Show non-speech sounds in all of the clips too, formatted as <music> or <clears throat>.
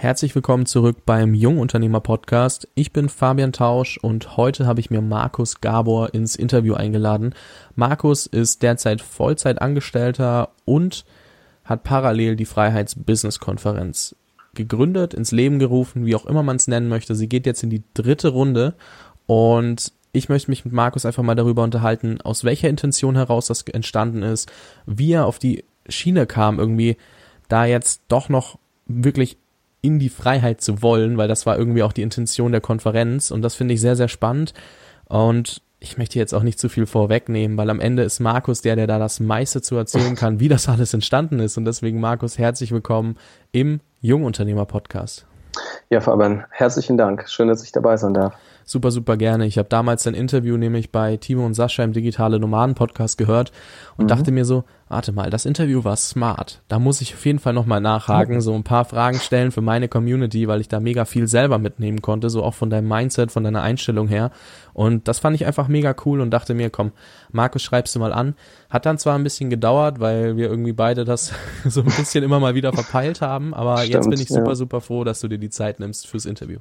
Herzlich willkommen zurück beim Jungunternehmer Podcast. Ich bin Fabian Tausch und heute habe ich mir Markus Gabor ins Interview eingeladen. Markus ist derzeit Vollzeitangestellter und hat parallel die Freiheits-Business-Konferenz gegründet, ins Leben gerufen, wie auch immer man es nennen möchte. Sie geht jetzt in die dritte Runde und ich möchte mich mit Markus einfach mal darüber unterhalten, aus welcher Intention heraus das entstanden ist, wie er auf die Schiene kam, irgendwie da jetzt doch noch wirklich in die Freiheit zu wollen, weil das war irgendwie auch die Intention der Konferenz und das finde ich sehr, sehr spannend. Und ich möchte jetzt auch nicht zu viel vorwegnehmen, weil am Ende ist Markus der, der da das meiste zu erzählen kann, wie das alles entstanden ist. Und deswegen, Markus, herzlich willkommen im Jungunternehmer Podcast. Ja, Fabian, herzlichen Dank. Schön, dass ich dabei sein darf super, super gerne. Ich habe damals ein Interview nämlich bei Timo und Sascha im Digitale Nomaden Podcast gehört und mhm. dachte mir so, warte mal, das Interview war smart. Da muss ich auf jeden Fall nochmal nachhaken, so ein paar Fragen stellen für meine Community, weil ich da mega viel selber mitnehmen konnte, so auch von deinem Mindset, von deiner Einstellung her. Und das fand ich einfach mega cool und dachte mir, komm, Markus, schreibst du mal an. Hat dann zwar ein bisschen gedauert, weil wir irgendwie beide das <laughs> so ein bisschen immer mal wieder verpeilt haben, aber Stimmt, jetzt bin ich super, ja. super froh, dass du dir die Zeit nimmst fürs Interview.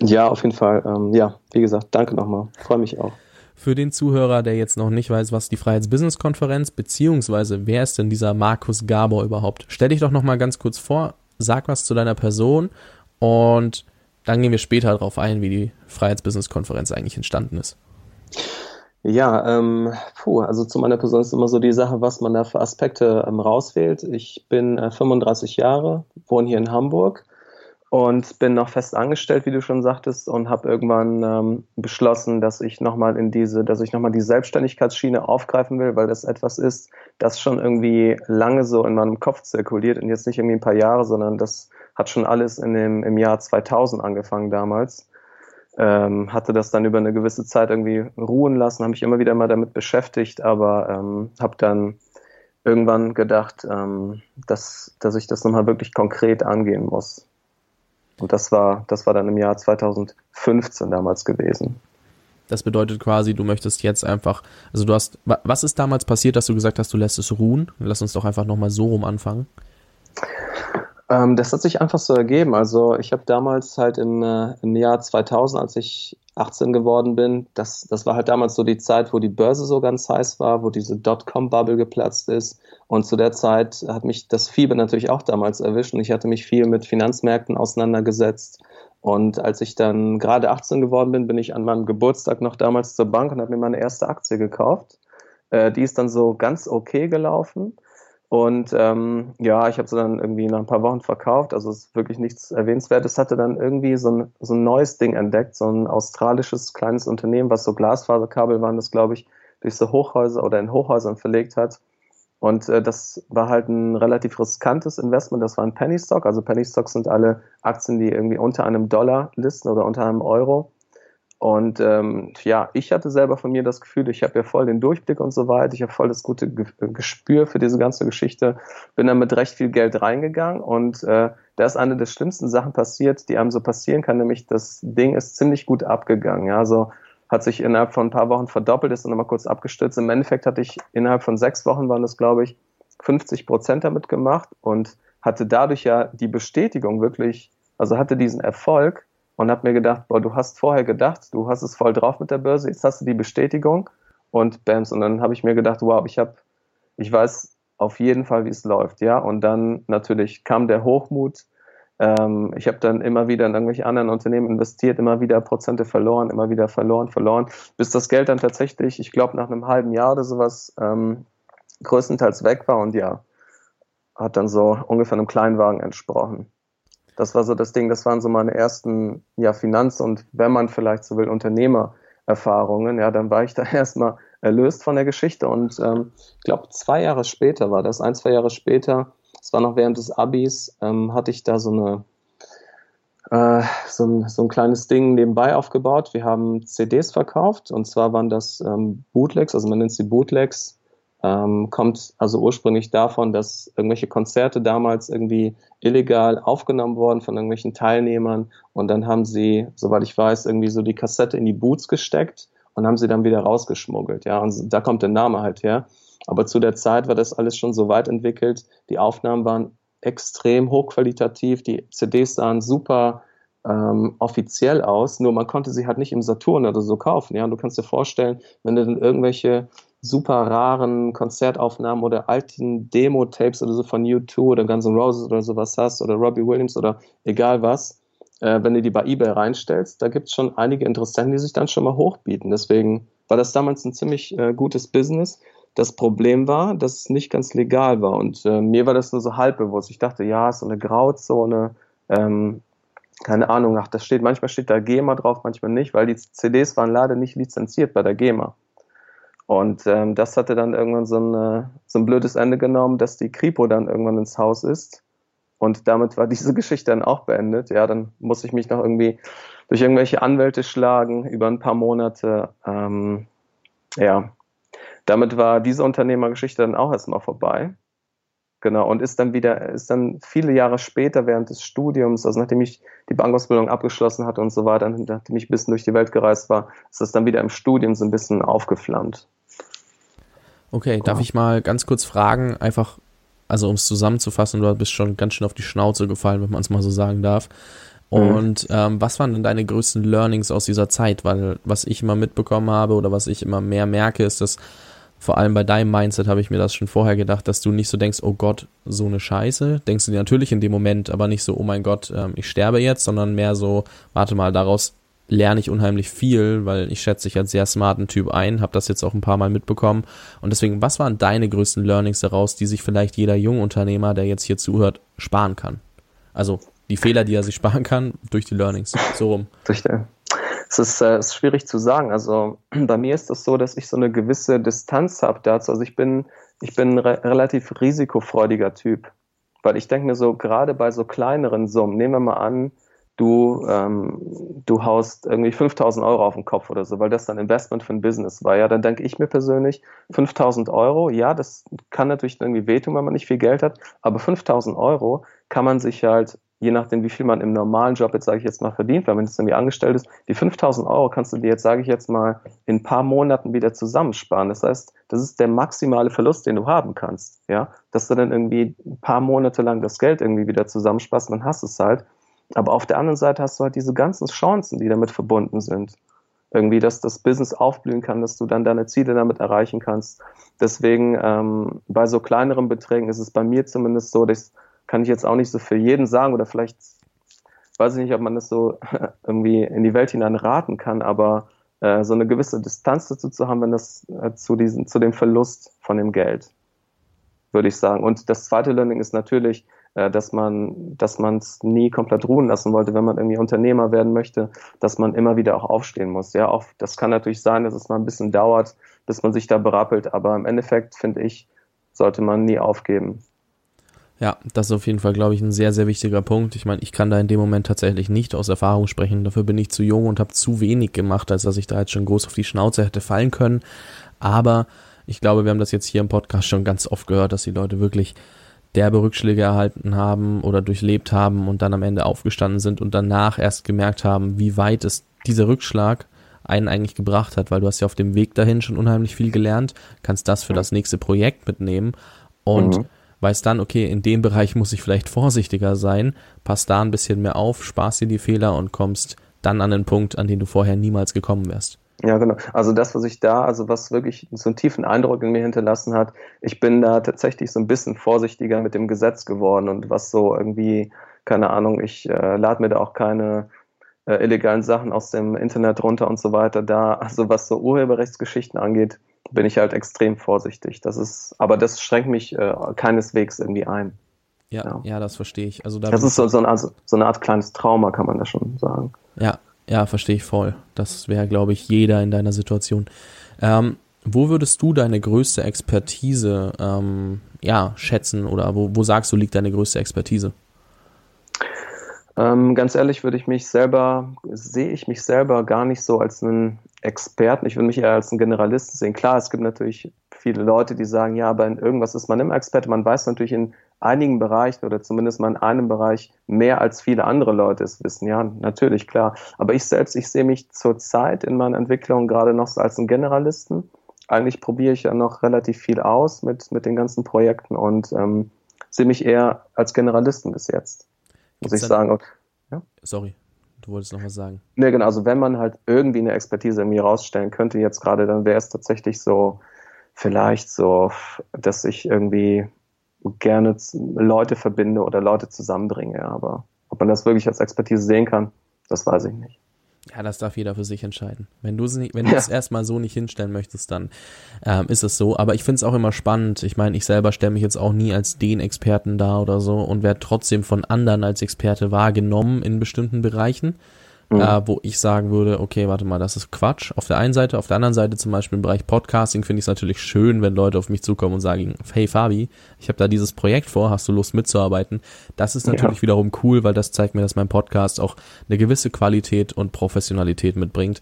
Ja, auf jeden Fall. Ähm, ja, wie gesagt, danke nochmal. Freue mich auch. Für den Zuhörer, der jetzt noch nicht weiß, was die Freiheits-Business-Konferenz, beziehungsweise wer ist denn dieser Markus Gabor überhaupt? Stell dich doch nochmal ganz kurz vor, sag was zu deiner Person und dann gehen wir später darauf ein, wie die Freiheits-Business-Konferenz eigentlich entstanden ist. Ja, ähm, puh, also zu meiner Person ist immer so die Sache, was man da für Aspekte ähm, rauswählt. Ich bin äh, 35 Jahre, wohne hier in Hamburg und bin noch fest angestellt, wie du schon sagtest, und habe irgendwann ähm, beschlossen, dass ich nochmal in diese, dass ich nochmal die Selbstständigkeitsschiene aufgreifen will, weil das etwas ist, das schon irgendwie lange so in meinem Kopf zirkuliert und jetzt nicht irgendwie ein paar Jahre, sondern das hat schon alles in dem, im Jahr 2000 angefangen damals. Ähm, hatte das dann über eine gewisse Zeit irgendwie ruhen lassen, habe mich immer wieder mal damit beschäftigt, aber ähm, habe dann irgendwann gedacht, ähm, dass, dass ich das nochmal wirklich konkret angehen muss. Und das war, das war dann im Jahr 2015 damals gewesen. Das bedeutet quasi, du möchtest jetzt einfach, also du hast, was ist damals passiert, dass du gesagt hast, du lässt es ruhen? Lass uns doch einfach nochmal so rum anfangen. Ähm, das hat sich einfach so ergeben. Also ich habe damals halt im, äh, im Jahr 2000, als ich 18 geworden bin, das, das war halt damals so die Zeit, wo die Börse so ganz heiß war, wo diese Dotcom-Bubble geplatzt ist. Und zu der Zeit hat mich das Fieber natürlich auch damals erwischt und ich hatte mich viel mit Finanzmärkten auseinandergesetzt. Und als ich dann gerade 18 geworden bin, bin ich an meinem Geburtstag noch damals zur Bank und habe mir meine erste Aktie gekauft. Äh, die ist dann so ganz okay gelaufen. Und ähm, ja, ich habe sie dann irgendwie nach ein paar Wochen verkauft. Also es ist wirklich nichts Erwähnenswertes. Hatte dann irgendwie so ein, so ein neues Ding entdeckt, so ein australisches kleines Unternehmen, was so Glasfaserkabel waren, das glaube ich durch so Hochhäuser oder in Hochhäusern verlegt hat. Und äh, das war halt ein relativ riskantes Investment. Das war ein Penny Stock. Also Penny Stocks sind alle Aktien, die irgendwie unter einem Dollar listen oder unter einem Euro. Und ähm, ja, ich hatte selber von mir das Gefühl, ich habe ja voll den Durchblick und so weiter, ich habe voll das gute Gespür für diese ganze Geschichte, bin dann mit recht viel Geld reingegangen und äh, da ist eine der schlimmsten Sachen passiert, die einem so passieren kann, nämlich das Ding ist ziemlich gut abgegangen. Ja, also hat sich innerhalb von ein paar Wochen verdoppelt, ist dann nochmal kurz abgestürzt. Im Endeffekt hatte ich innerhalb von sechs Wochen waren das, glaube ich, 50 Prozent damit gemacht und hatte dadurch ja die Bestätigung wirklich, also hatte diesen Erfolg, und habe mir gedacht, boah, du hast vorher gedacht, du hast es voll drauf mit der Börse, jetzt hast du die Bestätigung und bams. Und dann habe ich mir gedacht, wow, ich habe, ich weiß auf jeden Fall, wie es läuft, ja. Und dann natürlich kam der Hochmut. Ähm, ich habe dann immer wieder in irgendwelche anderen Unternehmen investiert, immer wieder Prozente verloren, immer wieder verloren, verloren, bis das Geld dann tatsächlich, ich glaube, nach einem halben Jahr oder sowas ähm, größtenteils weg war und ja, hat dann so ungefähr einem Kleinwagen entsprochen das war so das Ding, das waren so meine ersten ja, Finanz- und wenn man vielleicht so will, Unternehmererfahrungen. Ja, dann war ich da <laughs> erstmal erlöst von der Geschichte und ähm, ich glaube, zwei Jahre später war das, ein, zwei Jahre später, es war noch während des Abis, ähm, hatte ich da so eine äh, so, ein, so ein kleines Ding nebenbei aufgebaut. Wir haben CDs verkauft und zwar waren das ähm, Bootlegs, also man nennt sie Bootlegs, ähm, kommt also ursprünglich davon, dass irgendwelche Konzerte damals irgendwie illegal aufgenommen wurden von irgendwelchen Teilnehmern und dann haben sie, soweit ich weiß, irgendwie so die Kassette in die Boots gesteckt und haben sie dann wieder rausgeschmuggelt. Ja, und da kommt der Name halt her. Aber zu der Zeit war das alles schon so weit entwickelt. Die Aufnahmen waren extrem hochqualitativ, die CDs sahen super ähm, offiziell aus, nur man konnte sie halt nicht im Saturn oder so kaufen. Ja, und du kannst dir vorstellen, wenn du dann irgendwelche super raren Konzertaufnahmen oder alten Demo-Tapes oder so von U2 oder Guns N' Roses oder sowas hast oder Robbie Williams oder egal was, äh, wenn du die bei eBay reinstellst, da gibt es schon einige Interessenten, die sich dann schon mal hochbieten. Deswegen war das damals ein ziemlich äh, gutes Business. Das Problem war, dass es nicht ganz legal war und äh, mir war das nur so halb bewusst. Ich dachte, ja, so eine Grauzone, ähm, keine Ahnung, ach, das steht, manchmal steht da GEMA drauf, manchmal nicht, weil die CDs waren leider nicht lizenziert bei der GEMA. Und ähm, das hatte dann irgendwann so ein, äh, so ein blödes Ende genommen, dass die Kripo dann irgendwann ins Haus ist. Und damit war <laughs> diese Geschichte dann auch beendet. Ja, dann muss ich mich noch irgendwie durch irgendwelche Anwälte schlagen über ein paar Monate. Ähm, ja, damit war diese Unternehmergeschichte dann auch erstmal vorbei. Genau, und ist dann wieder, ist dann viele Jahre später während des Studiums, also nachdem ich die Bankausbildung abgeschlossen hatte und so weiter, nachdem ich ein bisschen durch die Welt gereist war, ist das dann wieder im Studium so ein bisschen aufgeflammt. Okay, darf ich mal ganz kurz fragen, einfach, also um es zusammenzufassen, du bist schon ganz schön auf die Schnauze gefallen, wenn man es mal so sagen darf. Mhm. Und ähm, was waren denn deine größten Learnings aus dieser Zeit? Weil was ich immer mitbekommen habe oder was ich immer mehr merke, ist, dass vor allem bei deinem Mindset habe ich mir das schon vorher gedacht, dass du nicht so denkst, oh Gott, so eine Scheiße. Denkst du dir natürlich in dem Moment, aber nicht so, oh mein Gott, ähm, ich sterbe jetzt, sondern mehr so, warte mal, daraus lerne ich unheimlich viel, weil ich schätze dich als sehr smarten Typ ein, habe das jetzt auch ein paar Mal mitbekommen. Und deswegen, was waren deine größten Learnings daraus, die sich vielleicht jeder Jungunternehmer, der jetzt hier zuhört, sparen kann? Also die Fehler, die er sich sparen kann, durch die Learnings. So rum. Die, es ist, äh, ist schwierig zu sagen. Also <clears throat> bei mir ist es das so, dass ich so eine gewisse Distanz habe dazu. Also ich bin, ich bin ein re relativ risikofreudiger Typ. Weil ich denke mir so, gerade bei so kleineren Summen, nehmen wir mal an, du, ähm, du haust irgendwie 5000 Euro auf den Kopf oder so, weil das dann Investment für ein Business war. Ja, dann denke ich mir persönlich, 5000 Euro, ja, das kann natürlich irgendwie wehtun, wenn man nicht viel Geld hat, aber 5000 Euro kann man sich halt je nachdem, wie viel man im normalen Job jetzt, sage ich jetzt mal, verdient, weil wenn es irgendwie angestellt ist, die 5000 Euro kannst du dir jetzt, sage ich jetzt mal, in ein paar Monaten wieder zusammensparen. Das heißt, das ist der maximale Verlust, den du haben kannst, ja, dass du dann irgendwie ein paar Monate lang das Geld irgendwie wieder zusammensparst, dann hast es halt. Aber auf der anderen Seite hast du halt diese ganzen Chancen, die damit verbunden sind. Irgendwie, dass das Business aufblühen kann, dass du dann deine Ziele damit erreichen kannst. Deswegen, ähm, bei so kleineren Beträgen ist es bei mir zumindest so, dass kann ich jetzt auch nicht so für jeden sagen oder vielleicht weiß ich nicht, ob man das so <laughs> irgendwie in die Welt hinein raten kann, aber äh, so eine gewisse Distanz dazu zu haben, wenn das äh, zu diesem, zu dem Verlust von dem Geld, würde ich sagen. Und das zweite Learning ist natürlich, dass man, dass man es nie komplett ruhen lassen wollte, wenn man irgendwie Unternehmer werden möchte, dass man immer wieder auch aufstehen muss. Ja, auch das kann natürlich sein, dass es mal ein bisschen dauert, bis man sich da berappelt, aber im Endeffekt finde ich, sollte man nie aufgeben. Ja, das ist auf jeden Fall, glaube ich, ein sehr, sehr wichtiger Punkt. Ich meine, ich kann da in dem Moment tatsächlich nicht aus Erfahrung sprechen. Dafür bin ich zu jung und habe zu wenig gemacht, als dass ich da jetzt schon groß auf die Schnauze hätte fallen können. Aber ich glaube, wir haben das jetzt hier im Podcast schon ganz oft gehört, dass die Leute wirklich derbe Rückschläge erhalten haben oder durchlebt haben und dann am Ende aufgestanden sind und danach erst gemerkt haben, wie weit es dieser Rückschlag einen eigentlich gebracht hat, weil du hast ja auf dem Weg dahin schon unheimlich viel gelernt, kannst das für das nächste Projekt mitnehmen und mhm. weiß dann, okay, in dem Bereich muss ich vielleicht vorsichtiger sein, pass da ein bisschen mehr auf, sparst dir die Fehler und kommst dann an den Punkt, an den du vorher niemals gekommen wärst. Ja, genau. Also das, was ich da, also was wirklich so einen tiefen Eindruck in mir hinterlassen hat, ich bin da tatsächlich so ein bisschen vorsichtiger mit dem Gesetz geworden und was so irgendwie, keine Ahnung, ich äh, lade mir da auch keine äh, illegalen Sachen aus dem Internet runter und so weiter. Da, also was so Urheberrechtsgeschichten angeht, bin ich halt extrem vorsichtig. Das ist, aber das schränkt mich äh, keineswegs irgendwie ein. Ja, ja, ja, das verstehe ich. Also da das ist so, so, eine, also, so eine Art kleines Trauma, kann man da schon sagen. Ja, ja, verstehe ich voll. Das wäre, glaube ich, jeder in deiner Situation. Ähm, wo würdest du deine größte Expertise ähm, ja, schätzen oder wo, wo sagst du, liegt deine größte Expertise? Ähm, ganz ehrlich würde ich mich selber, sehe ich mich selber gar nicht so als einen Experten. Ich würde mich eher als einen Generalisten sehen. Klar, es gibt natürlich viele Leute, die sagen, ja, aber in irgendwas ist man immer Experte. Man weiß natürlich in einigen Bereichen oder zumindest mal in einem Bereich mehr als viele andere Leute es wissen. Ja, natürlich, klar. Aber ich selbst, ich sehe mich zurzeit in meiner Entwicklung gerade noch so als einen Generalisten. Eigentlich probiere ich ja noch relativ viel aus mit, mit den ganzen Projekten und ähm, sehe mich eher als Generalisten bis jetzt, muss Gibt's ich sagen. Und, ja? Sorry, du wolltest noch was sagen. Ne, genau, also wenn man halt irgendwie eine Expertise in mir rausstellen könnte jetzt gerade, dann wäre es tatsächlich so, vielleicht so, dass ich irgendwie gerne Leute verbinde oder Leute zusammenbringe, aber ob man das wirklich als Expertise sehen kann, das weiß ich nicht. Ja, das darf jeder für sich entscheiden. Wenn du es nicht, wenn du <laughs> es erstmal so nicht hinstellen möchtest, dann ähm, ist es so. Aber ich finde es auch immer spannend. Ich meine, ich selber stelle mich jetzt auch nie als den Experten da oder so und werde trotzdem von anderen als Experte wahrgenommen in bestimmten Bereichen mhm. äh, wo ich sagen würde, okay, warte mal, das ist Quatsch. Auf der einen Seite, auf der anderen Seite zum Beispiel im Bereich Podcasting finde ich es natürlich schön, wenn Leute auf mich zukommen und sagen, hey Fabi, ich habe da dieses Projekt vor, hast du Lust mitzuarbeiten? Das ist natürlich ja. wiederum cool, weil das zeigt mir, dass mein Podcast auch eine gewisse Qualität und Professionalität mitbringt.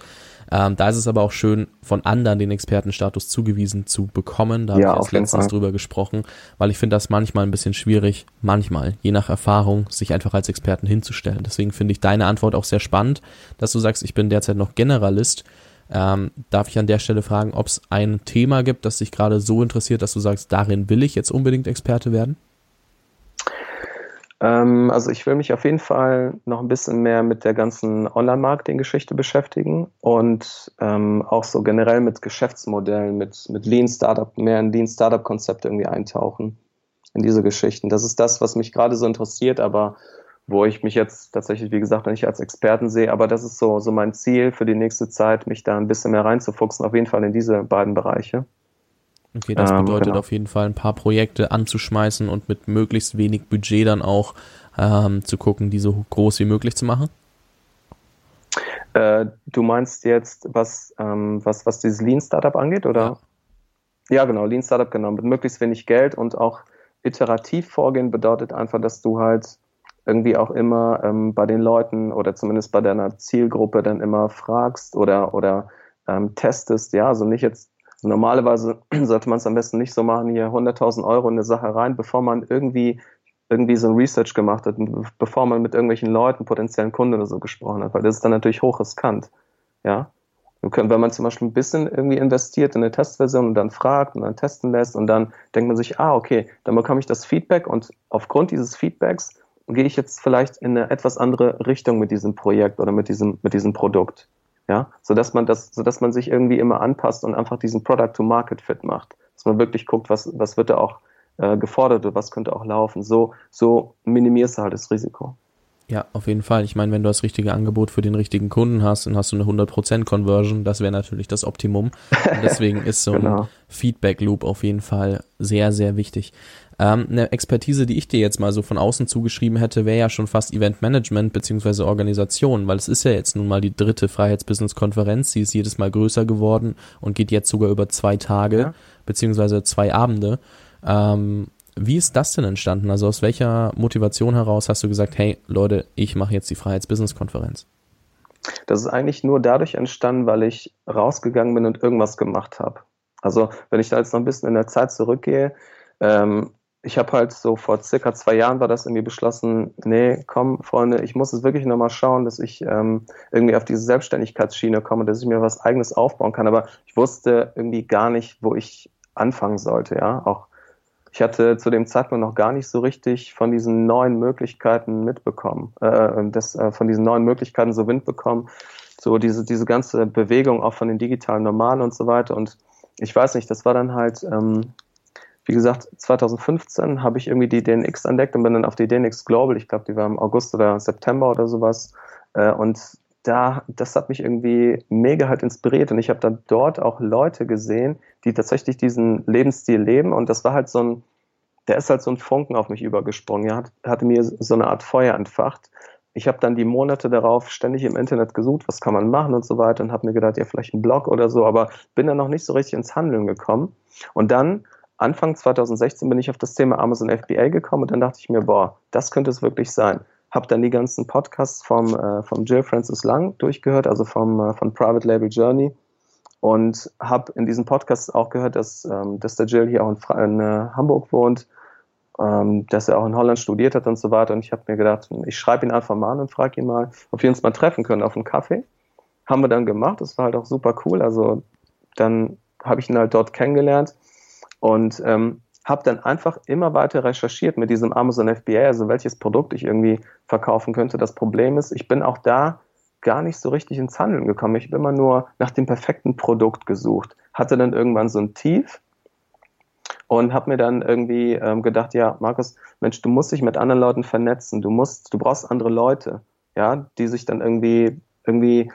Ähm, da ist es aber auch schön, von anderen den Expertenstatus zugewiesen zu bekommen. Da ja, habe ich erst letztens drüber gesprochen, weil ich finde das manchmal ein bisschen schwierig, manchmal, je nach Erfahrung, sich einfach als Experten hinzustellen. Deswegen finde ich deine Antwort auch sehr spannend, dass du sagst, ich bin derzeit noch Generalist. Ähm, darf ich an der Stelle fragen, ob es ein Thema gibt, das dich gerade so interessiert, dass du sagst, darin will ich jetzt unbedingt Experte werden? Ähm, also ich will mich auf jeden Fall noch ein bisschen mehr mit der ganzen Online-Marketing-Geschichte beschäftigen und ähm, auch so generell mit Geschäftsmodellen, mit, mit Lean Startup, mehr in Lean Startup-Konzept irgendwie eintauchen in diese Geschichten. Das ist das, was mich gerade so interessiert, aber wo ich mich jetzt tatsächlich, wie gesagt, nicht als Experten sehe, aber das ist so, so mein Ziel für die nächste Zeit, mich da ein bisschen mehr reinzufuchsen, auf jeden Fall in diese beiden Bereiche. Okay, das ähm, bedeutet genau. auf jeden Fall ein paar Projekte anzuschmeißen und mit möglichst wenig Budget dann auch ähm, zu gucken, die so groß wie möglich zu machen. Äh, du meinst jetzt, was, ähm, was, was dieses Lean Startup angeht, oder? Ja. ja, genau, Lean Startup genau, mit möglichst wenig Geld und auch iterativ vorgehen bedeutet einfach, dass du halt irgendwie auch immer ähm, bei den Leuten oder zumindest bei deiner Zielgruppe dann immer fragst oder, oder ähm, testest, ja, also nicht jetzt normalerweise <clears throat> sollte man es am besten nicht so machen, hier 100.000 Euro in eine Sache rein, bevor man irgendwie irgendwie so ein Research gemacht hat, bevor man mit irgendwelchen Leuten, potenziellen Kunden oder so gesprochen hat, weil das ist dann natürlich hochriskant. Ja. Können, wenn man zum Beispiel ein bisschen irgendwie investiert in eine Testversion und dann fragt und dann testen lässt und dann denkt man sich, ah, okay, dann bekomme ich das Feedback und aufgrund dieses Feedbacks gehe ich jetzt vielleicht in eine etwas andere Richtung mit diesem Projekt oder mit diesem, mit diesem Produkt ja, so dass man das, so dass man sich irgendwie immer anpasst und einfach diesen Product-to-Market-Fit macht, dass man wirklich guckt, was, was wird da auch äh, gefordert oder was könnte auch laufen. So, so minimierst du halt das Risiko. Ja, auf jeden Fall. Ich meine, wenn du das richtige Angebot für den richtigen Kunden hast, dann hast du eine 100% Conversion. Das wäre natürlich das Optimum. Und deswegen ist so <laughs> genau. ein Feedback Loop auf jeden Fall sehr, sehr wichtig. Ähm, eine Expertise, die ich dir jetzt mal so von außen zugeschrieben hätte, wäre ja schon fast Event Management beziehungsweise Organisation, weil es ist ja jetzt nun mal die dritte Freiheitsbusiness-Konferenz, die ist jedes Mal größer geworden und geht jetzt sogar über zwei Tage ja. beziehungsweise zwei Abende. Ähm, wie ist das denn entstanden? Also aus welcher Motivation heraus hast du gesagt, hey Leute, ich mache jetzt die Freiheitsbusiness-Konferenz? Das ist eigentlich nur dadurch entstanden, weil ich rausgegangen bin und irgendwas gemacht habe. Also wenn ich da jetzt noch ein bisschen in der Zeit zurückgehe, ähm, ich habe halt so vor circa zwei Jahren war das irgendwie beschlossen, nee, komm, Freunde, ich muss es wirklich nochmal schauen, dass ich ähm, irgendwie auf diese Selbstständigkeitsschiene komme, dass ich mir was eigenes aufbauen kann. Aber ich wusste irgendwie gar nicht, wo ich anfangen sollte, ja. Auch ich hatte zu dem Zeitpunkt noch gar nicht so richtig von diesen neuen Möglichkeiten mitbekommen, äh, das, äh, von diesen neuen Möglichkeiten so Wind bekommen, so diese, diese ganze Bewegung auch von den digitalen Normalen und so weiter. Und ich weiß nicht, das war dann halt, ähm, wie gesagt, 2015 habe ich irgendwie die DNX entdeckt und bin dann auf die DNX Global, ich glaube, die war im August oder September oder sowas. Äh, und da, das hat mich irgendwie mega halt inspiriert und ich habe dann dort auch Leute gesehen, die tatsächlich diesen Lebensstil leben und das war halt so ein, der ist halt so ein Funken auf mich übergesprungen. Er hat, hatte mir so eine Art Feuer entfacht. Ich habe dann die Monate darauf ständig im Internet gesucht, was kann man machen und so weiter und habe mir gedacht, ja, vielleicht ein Blog oder so, aber bin dann noch nicht so richtig ins Handeln gekommen. Und dann Anfang 2016 bin ich auf das Thema Amazon FBA gekommen und dann dachte ich mir, boah, das könnte es wirklich sein. Hab dann die ganzen Podcasts vom, äh, vom Jill Francis Lang durchgehört, also vom, äh, von Private Label Journey. Und habe in diesem Podcast auch gehört, dass, ähm, dass der Jill hier auch in, in äh, Hamburg wohnt, ähm, dass er auch in Holland studiert hat und so weiter. Und ich habe mir gedacht, ich schreibe ihn einfach mal an und frage ihn mal, ob wir uns mal treffen können auf einen Kaffee. Haben wir dann gemacht, das war halt auch super cool, also dann habe ich ihn halt dort kennengelernt. Und ähm, habe dann einfach immer weiter recherchiert mit diesem Amazon FBA, also welches Produkt ich irgendwie verkaufen könnte. Das Problem ist, ich bin auch da gar nicht so richtig ins Handeln gekommen. Ich habe immer nur nach dem perfekten Produkt gesucht, hatte dann irgendwann so ein Tief und habe mir dann irgendwie ähm, gedacht, ja, Markus, Mensch, du musst dich mit anderen Leuten vernetzen, du musst, du brauchst andere Leute, ja, die sich dann irgendwie irgendwie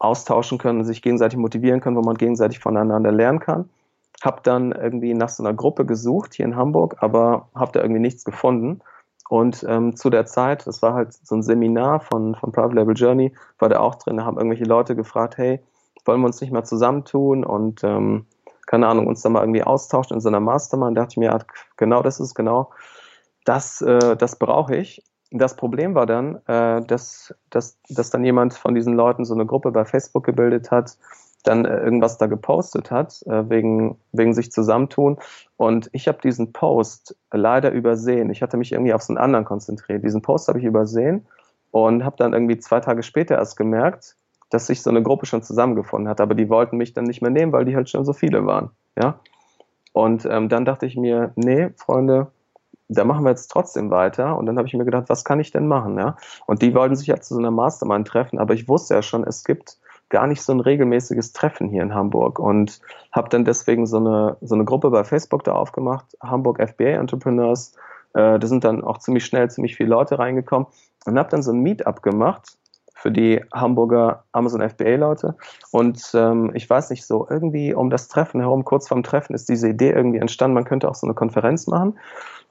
austauschen können, sich gegenseitig motivieren können, wo man gegenseitig voneinander lernen kann. Hab dann irgendwie nach so einer Gruppe gesucht hier in Hamburg, aber habe da irgendwie nichts gefunden. Und ähm, zu der Zeit, das war halt so ein Seminar von, von Private Label Journey, war da auch drin, da haben irgendwelche Leute gefragt, hey, wollen wir uns nicht mal zusammentun und ähm, keine Ahnung, uns da mal irgendwie austauschen in so einer Mastermind. Da dachte ich mir, ja, genau das ist genau, das, äh, das brauche ich. Das Problem war dann, äh, dass, dass, dass dann jemand von diesen Leuten so eine Gruppe bei Facebook gebildet hat, dann äh, irgendwas da gepostet hat, äh, wegen, wegen sich zusammentun. Und ich habe diesen Post leider übersehen. Ich hatte mich irgendwie auf so einen anderen konzentriert. Diesen Post habe ich übersehen und habe dann irgendwie zwei Tage später erst gemerkt, dass sich so eine Gruppe schon zusammengefunden hat. Aber die wollten mich dann nicht mehr nehmen, weil die halt schon so viele waren. Ja. Und ähm, dann dachte ich mir, nee, Freunde, da machen wir jetzt trotzdem weiter. Und dann habe ich mir gedacht, was kann ich denn machen? Ja? Und die wollten sich ja zu so einer Mastermind treffen, aber ich wusste ja schon, es gibt gar nicht so ein regelmäßiges Treffen hier in Hamburg und habe dann deswegen so eine, so eine Gruppe bei Facebook da aufgemacht, Hamburg FBA Entrepreneurs. Äh, da sind dann auch ziemlich schnell ziemlich viele Leute reingekommen und habe dann so ein Meetup gemacht für die Hamburger Amazon FBA-Leute. Und ähm, ich weiß nicht so, irgendwie um das Treffen herum, kurz vorm Treffen, ist diese Idee irgendwie entstanden, man könnte auch so eine Konferenz machen.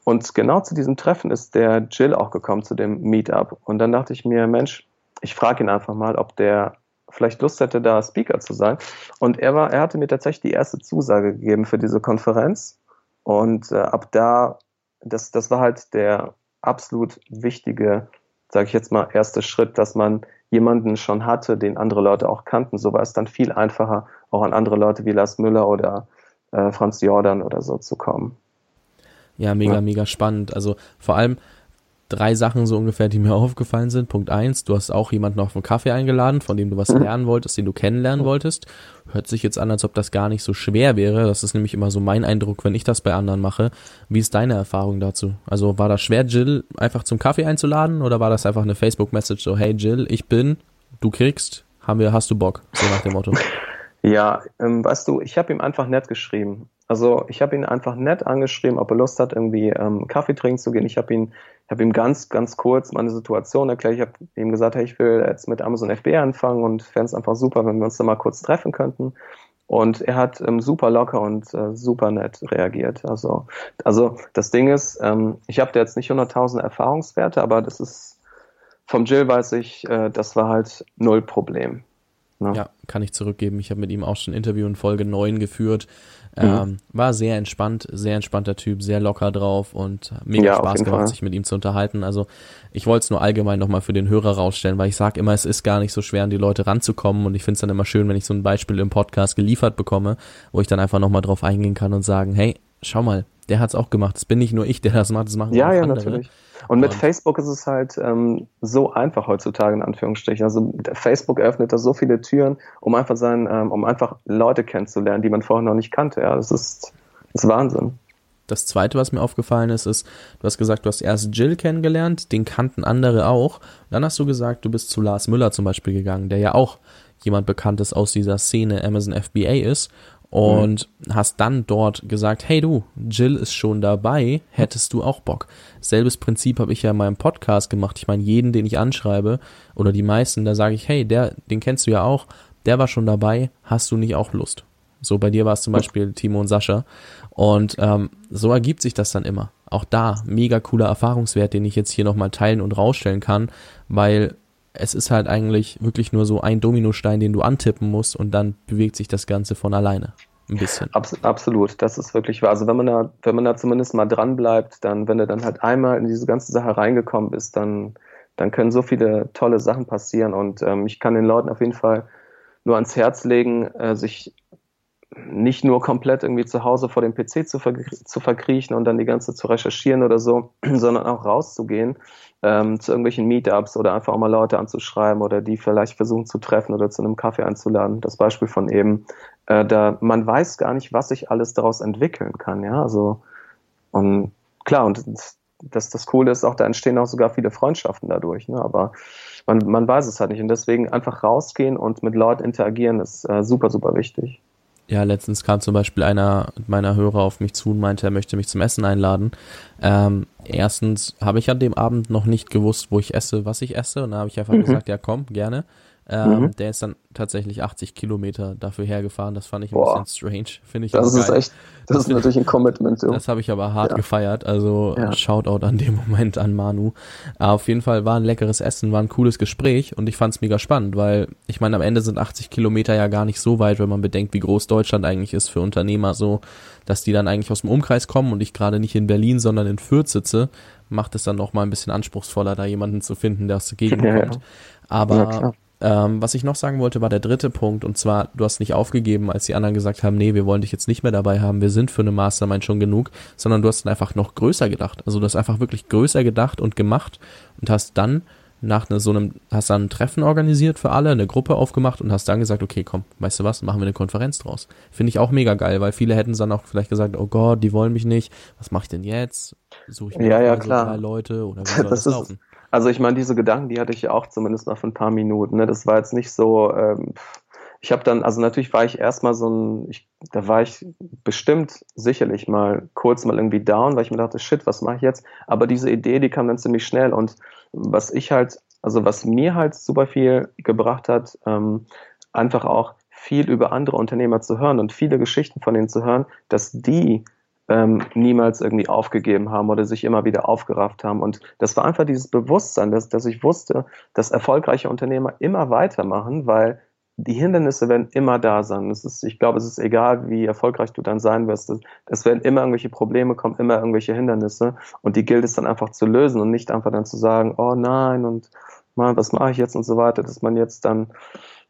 Und genau zu diesem Treffen ist der Jill auch gekommen, zu dem Meetup. Und dann dachte ich mir, Mensch, ich frage ihn einfach mal, ob der vielleicht Lust hätte, da Speaker zu sein. Und er war, er hatte mir tatsächlich die erste Zusage gegeben für diese Konferenz. Und äh, ab da, das, das war halt der absolut wichtige, sage ich jetzt mal, erste Schritt, dass man jemanden schon hatte, den andere Leute auch kannten. So war es dann viel einfacher, auch an andere Leute wie Lars Müller oder äh, Franz Jordan oder so zu kommen. Ja, mega, ja. mega spannend. Also vor allem drei Sachen so ungefähr, die mir <laughs> aufgefallen sind. Punkt eins, du hast auch jemanden auf einen Kaffee eingeladen, von dem du was mhm. lernen wolltest, den du kennenlernen wolltest. Hört sich jetzt an, als ob das gar nicht so schwer wäre. Das ist nämlich immer so mein Eindruck, wenn ich das bei anderen mache. Wie ist deine Erfahrung dazu? Also war das schwer, Jill einfach zum Kaffee einzuladen oder war das einfach eine Facebook-Message so, hey Jill, ich bin, du kriegst, haben wir, hast du Bock? So nach dem Motto. <laughs> Ja, ähm, weißt du, ich habe ihm einfach nett geschrieben. Also ich habe ihn einfach nett angeschrieben, ob er Lust hat, irgendwie ähm, Kaffee trinken zu gehen. Ich habe ihn, ich habe ihm ganz, ganz kurz meine Situation erklärt. Ich habe ihm gesagt, hey, ich will jetzt mit Amazon FB anfangen und fände es einfach super, wenn wir uns da mal kurz treffen könnten. Und er hat ähm, super locker und äh, super nett reagiert. Also, also das Ding ist, ähm, ich habe da jetzt nicht 100.000 Erfahrungswerte, aber das ist vom Jill weiß ich, äh, das war halt null Problem. Ne? Ja, kann ich zurückgeben. Ich habe mit ihm auch schon ein Interview in Folge 9 geführt. Mhm. Ähm, war sehr entspannt, sehr entspannter Typ, sehr locker drauf und mega ja, Spaß gemacht, Fall. sich mit ihm zu unterhalten. Also ich wollte es nur allgemein nochmal für den Hörer rausstellen, weil ich sage immer, es ist gar nicht so schwer, an die Leute ranzukommen und ich finde es dann immer schön, wenn ich so ein Beispiel im Podcast geliefert bekomme, wo ich dann einfach nochmal drauf eingehen kann und sagen, hey, schau mal, der hat es auch gemacht. Es bin nicht nur ich, der das macht, das machen ja, auch ja, andere. Natürlich. Und mit und Facebook ist es halt ähm, so einfach heutzutage in Anführungsstrichen. Also Facebook eröffnet da so viele Türen, um einfach sein, ähm, um einfach Leute kennenzulernen, die man vorher noch nicht kannte. Ja, das ist, das ist Wahnsinn. Das zweite, was mir aufgefallen ist, ist, du hast gesagt, du hast erst Jill kennengelernt, den kannten andere auch. Dann hast du gesagt, du bist zu Lars Müller zum Beispiel gegangen, der ja auch jemand Bekanntes aus dieser Szene Amazon FBA ist und mhm. hast dann dort gesagt, hey du, Jill ist schon dabei, hättest du auch Bock. Selbes Prinzip habe ich ja in meinem Podcast gemacht. Ich meine, jeden, den ich anschreibe oder die meisten, da sage ich, hey, der, den kennst du ja auch, der war schon dabei, hast du nicht auch Lust? So bei dir war es zum Beispiel Timo und Sascha. Und ähm, so ergibt sich das dann immer. Auch da mega cooler Erfahrungswert, den ich jetzt hier nochmal teilen und rausstellen kann, weil es ist halt eigentlich wirklich nur so ein Dominostein, den du antippen musst und dann bewegt sich das Ganze von alleine. Ein bisschen. Abs absolut, das ist wirklich wahr. Also wenn man da, wenn man da zumindest mal dran bleibt, dann, wenn du dann halt einmal in diese ganze Sache reingekommen bist, dann, dann können so viele tolle Sachen passieren. Und ähm, ich kann den Leuten auf jeden Fall nur ans Herz legen, äh, sich nicht nur komplett irgendwie zu Hause vor dem PC zu, ver zu verkriechen und dann die ganze zu recherchieren oder so, <clears throat> sondern auch rauszugehen ähm, zu irgendwelchen Meetups oder einfach auch mal Leute anzuschreiben oder die vielleicht versuchen zu treffen oder zu einem Kaffee einzuladen. Das Beispiel von eben, äh, da man weiß gar nicht, was sich alles daraus entwickeln kann. Ja, also und klar, und das, das Coole ist auch, da entstehen auch sogar viele Freundschaften dadurch. Ne? Aber man, man weiß es halt nicht. Und deswegen einfach rausgehen und mit Leuten interagieren ist äh, super, super wichtig. Ja, letztens kam zum Beispiel einer meiner Hörer auf mich zu und meinte, er möchte mich zum Essen einladen. Ähm, erstens habe ich an dem Abend noch nicht gewusst, wo ich esse, was ich esse. Und da habe ich einfach mhm. gesagt, ja komm, gerne. Ähm, mhm. Der ist dann tatsächlich 80 Kilometer dafür hergefahren. Das fand ich ein Boah. bisschen strange, finde ich. Das ist geil. echt, das, ist natürlich ein Commitment. <laughs> So. Das habe ich aber hart ja. gefeiert. Also ja. Shoutout an dem Moment an Manu. Aber auf jeden Fall war ein leckeres Essen, war ein cooles Gespräch und ich fand es mega spannend, weil ich meine, am Ende sind 80 Kilometer ja gar nicht so weit, wenn man bedenkt, wie groß Deutschland eigentlich ist für Unternehmer so, dass die dann eigentlich aus dem Umkreis kommen und ich gerade nicht in Berlin, sondern in Fürth sitze, macht es dann noch mal ein bisschen anspruchsvoller, da jemanden zu finden, der aus der Gegend <laughs> ja, kommt. Aber ähm, was ich noch sagen wollte, war der dritte Punkt, und zwar, du hast nicht aufgegeben, als die anderen gesagt haben, nee, wir wollen dich jetzt nicht mehr dabei haben, wir sind für eine Mastermind schon genug, sondern du hast dann einfach noch größer gedacht. Also du hast einfach wirklich größer gedacht und gemacht und hast dann nach ne, so einem, hast dann ein Treffen organisiert für alle, eine Gruppe aufgemacht und hast dann gesagt, okay, komm, weißt du was, machen wir eine Konferenz draus. Finde ich auch mega geil, weil viele hätten dann auch vielleicht gesagt, oh Gott, die wollen mich nicht, was mache ich denn jetzt? Suche ich mir ja, ja, drei Leute oder wie <laughs> soll das, das laufen? Also ich meine, diese Gedanken, die hatte ich ja auch zumindest mal für ein paar Minuten. Ne? Das war jetzt nicht so. Ähm, ich habe dann, also natürlich war ich erstmal so ein, ich, da war ich bestimmt sicherlich mal kurz mal irgendwie down, weil ich mir dachte, shit, was mache ich jetzt? Aber diese Idee, die kam dann ziemlich schnell und was ich halt, also was mir halt super viel gebracht hat, ähm, einfach auch viel über andere Unternehmer zu hören und viele Geschichten von denen zu hören, dass die ähm, niemals irgendwie aufgegeben haben oder sich immer wieder aufgerafft haben. Und das war einfach dieses Bewusstsein, dass, dass ich wusste, dass erfolgreiche Unternehmer immer weitermachen, weil die Hindernisse werden immer da sein. Ist, ich glaube, es ist egal, wie erfolgreich du dann sein wirst. Es werden immer irgendwelche Probleme kommen, immer irgendwelche Hindernisse. Und die gilt es dann einfach zu lösen und nicht einfach dann zu sagen, oh nein, und mal, was mache ich jetzt und so weiter, dass man jetzt dann,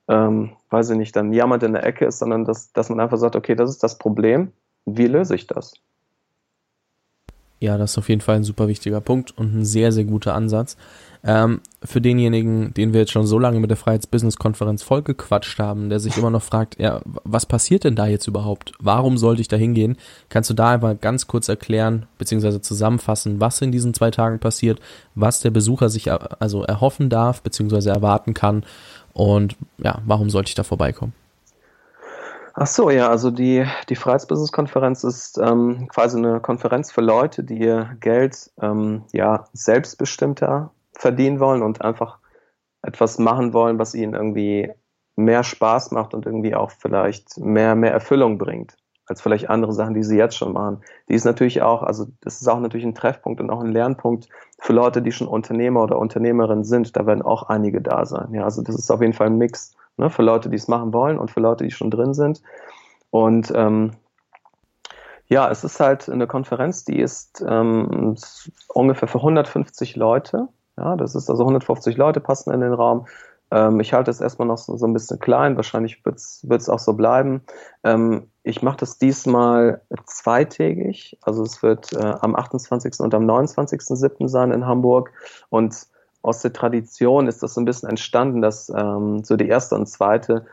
ähm, weiß ich nicht, dann jammert in der Ecke ist, sondern dass, dass man einfach sagt, okay, das ist das Problem. Wie löse ich das? Ja, das ist auf jeden Fall ein super wichtiger Punkt und ein sehr, sehr guter Ansatz. Ähm, für denjenigen, den wir jetzt schon so lange mit der Freiheits-Business-Konferenz vollgequatscht haben, der sich immer noch fragt, ja, was passiert denn da jetzt überhaupt? Warum sollte ich da hingehen? Kannst du da einfach ganz kurz erklären, beziehungsweise zusammenfassen, was in diesen zwei Tagen passiert, was der Besucher sich also erhoffen darf, beziehungsweise erwarten kann und ja, warum sollte ich da vorbeikommen? Ach so, ja, also die, die Freiheitsbusiness-Konferenz ist ähm, quasi eine Konferenz für Leute, die ihr Geld ähm, ja selbstbestimmter verdienen wollen und einfach etwas machen wollen, was ihnen irgendwie mehr Spaß macht und irgendwie auch vielleicht mehr, mehr Erfüllung bringt, als vielleicht andere Sachen, die sie jetzt schon machen. Die ist natürlich auch, also das ist auch natürlich ein Treffpunkt und auch ein Lernpunkt für Leute, die schon Unternehmer oder Unternehmerin sind. Da werden auch einige da sein. Ja, also das ist auf jeden Fall ein Mix ne, für Leute, die es machen wollen und für Leute, die schon drin sind. Und ähm, ja, es ist halt eine Konferenz, die ist ähm, ungefähr für 150 Leute. Ja, das ist also 150 Leute passen in den Raum. Ähm, ich halte es erstmal noch so, so, ein bisschen klein. Wahrscheinlich wird es auch so bleiben. Ähm, ich mache das diesmal zweitägig. Also es wird äh, am 28. und am 29.07. sein in Hamburg. Und aus der Tradition ist das so ein bisschen entstanden, dass ähm, so die erste und zweite,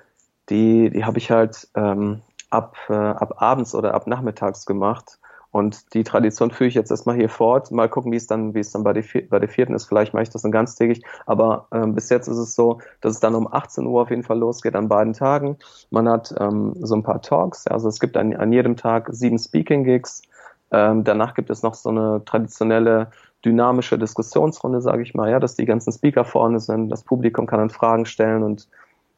die, die habe ich halt ähm, ab, äh, ab abends oder ab nachmittags gemacht. Und die Tradition führe ich jetzt erstmal hier fort. Mal gucken, wie es dann, wie es dann bei der, bei der vierten ist. Vielleicht mache ich das dann ganztägig. Aber ähm, bis jetzt ist es so, dass es dann um 18 Uhr auf jeden Fall losgeht an beiden Tagen. Man hat ähm, so ein paar Talks. Also es gibt an, an jedem Tag sieben Speaking-Gigs. Ähm, danach gibt es noch so eine traditionelle dynamische Diskussionsrunde, sage ich mal, ja, dass die ganzen Speaker vorne sind, das Publikum kann dann Fragen stellen und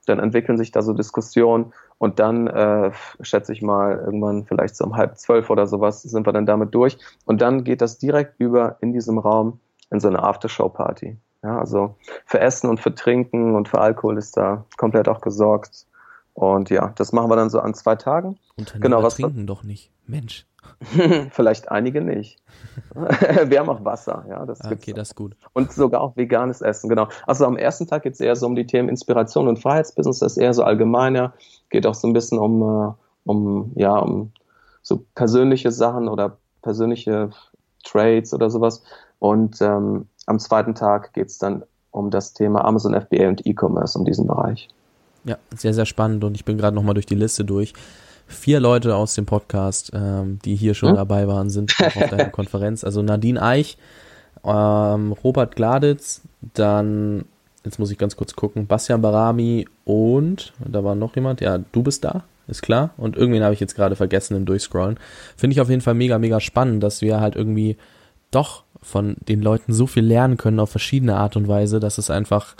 dann entwickeln sich da so Diskussionen und dann äh, schätze ich mal irgendwann vielleicht so um halb zwölf oder sowas sind wir dann damit durch und dann geht das direkt über in diesem Raum in so eine Aftershow-Party. Ja, also für Essen und für Trinken und für Alkohol ist da komplett auch gesorgt. Und ja, das machen wir dann so an zwei Tagen. Unternehmer genau, was trinken doch nicht. Mensch. <laughs> Vielleicht einige nicht. <laughs> Wir haben auch Wasser, ja. Das ah, okay, das ist gut. Und sogar auch veganes Essen, genau. Also am ersten Tag geht es eher so um die Themen Inspiration und Freiheitsbusiness, das ist eher so allgemeiner, geht auch so ein bisschen um, äh, um, ja, um so persönliche Sachen oder persönliche Trades oder sowas. Und ähm, am zweiten Tag geht es dann um das Thema Amazon FBA und E-Commerce, um diesen Bereich. Ja, sehr, sehr spannend und ich bin gerade nochmal durch die Liste durch vier Leute aus dem Podcast, ähm, die hier schon hm? dabei waren, sind <laughs> auf deiner Konferenz. Also Nadine Eich, ähm, Robert Gladitz, dann, jetzt muss ich ganz kurz gucken, Bastian Barami und, da war noch jemand, ja, du bist da, ist klar. Und irgendwen habe ich jetzt gerade vergessen im Durchscrollen. Finde ich auf jeden Fall mega, mega spannend, dass wir halt irgendwie doch von den Leuten so viel lernen können auf verschiedene Art und Weise, dass es einfach,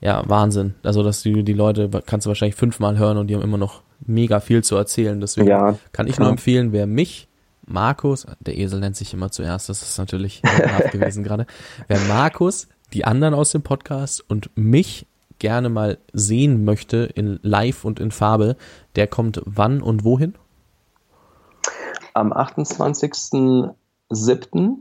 ja, Wahnsinn. Also, dass du die Leute kannst du wahrscheinlich fünfmal hören und die haben immer noch mega viel zu erzählen. Deswegen ja, kann ich klar. nur empfehlen, wer mich, Markus, der Esel nennt sich immer zuerst, das ist natürlich <laughs> gewesen gerade, wer Markus, die anderen aus dem Podcast und mich gerne mal sehen möchte in live und in Farbe, der kommt wann und wohin? Am 28.07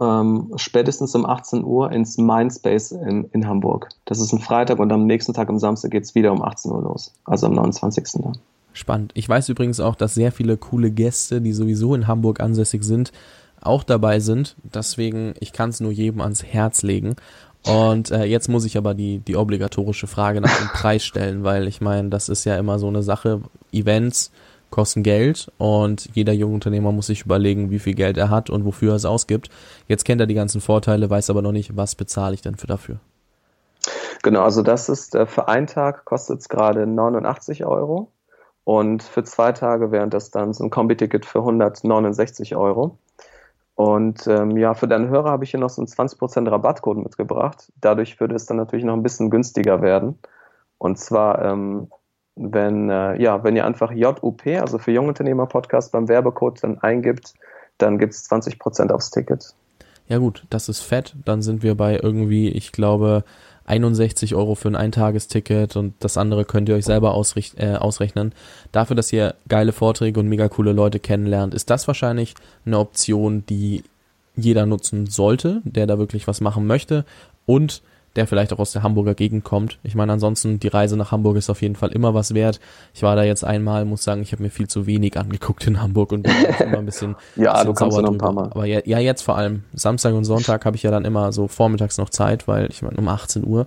ähm, spätestens um 18 Uhr ins Mindspace in, in Hamburg. Das ist ein Freitag und am nächsten Tag, am Samstag, geht es wieder um 18 Uhr los. Also am 29. dann. Spannend. Ich weiß übrigens auch, dass sehr viele coole Gäste, die sowieso in Hamburg ansässig sind, auch dabei sind. Deswegen, ich kann es nur jedem ans Herz legen. Und äh, jetzt muss ich aber die, die obligatorische Frage nach dem <laughs> Preis stellen, weil ich meine, das ist ja immer so eine Sache. Events, kosten Geld und jeder junge Unternehmer muss sich überlegen, wie viel Geld er hat und wofür er es ausgibt. Jetzt kennt er die ganzen Vorteile, weiß aber noch nicht, was bezahle ich denn für dafür. Genau, also das ist äh, für einen Tag kostet es gerade 89 Euro und für zwei Tage wäre das dann so ein Kombi-Ticket für 169 Euro. Und ähm, ja, für deine Hörer habe ich hier noch so einen 20% Rabattcode mitgebracht. Dadurch würde es dann natürlich noch ein bisschen günstiger werden. Und zwar ähm, wenn, äh, ja, wenn ihr einfach JUP, also für Jungunternehmer Podcast, beim Werbecode dann eingibt, dann gibt es 20% aufs Ticket. Ja gut, das ist fett. Dann sind wir bei irgendwie, ich glaube, 61 Euro für ein Eintagesticket und das andere könnt ihr euch selber äh, ausrechnen. Dafür, dass ihr geile Vorträge und mega coole Leute kennenlernt, ist das wahrscheinlich eine Option, die jeder nutzen sollte, der da wirklich was machen möchte. Und der vielleicht auch aus der Hamburger Gegend kommt. Ich meine, ansonsten, die Reise nach Hamburg ist auf jeden Fall immer was wert. Ich war da jetzt einmal, muss sagen, ich habe mir viel zu wenig angeguckt in Hamburg und bin immer ein bisschen, <laughs> ja, bisschen du kommst noch ein paar Mal. Aber ja, ja, jetzt vor allem. Samstag und Sonntag habe ich ja dann immer so vormittags noch Zeit, weil ich meine, um 18 Uhr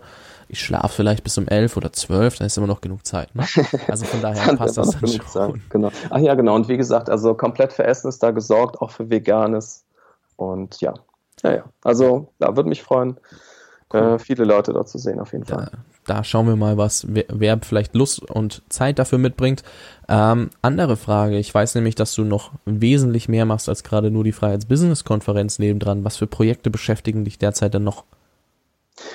ich schlafe vielleicht bis um 11 oder 12, dann ist immer noch genug Zeit. Ne? <laughs> Also von daher passt das dann schon. Zeit, genau. Ach ja, genau. Und wie gesagt, also komplett für Essen ist da gesorgt, auch für Veganes. Und ja, ja, ja. Also da würde mich freuen cool. äh, viele Leute dort zu sehen, auf jeden Fall. Da, da schauen wir mal, was wer, wer vielleicht Lust und Zeit dafür mitbringt. Ähm, andere Frage, ich weiß nämlich, dass du noch wesentlich mehr machst als gerade nur die Freiheits-Business-Konferenz nebendran. Was für Projekte beschäftigen dich derzeit denn noch?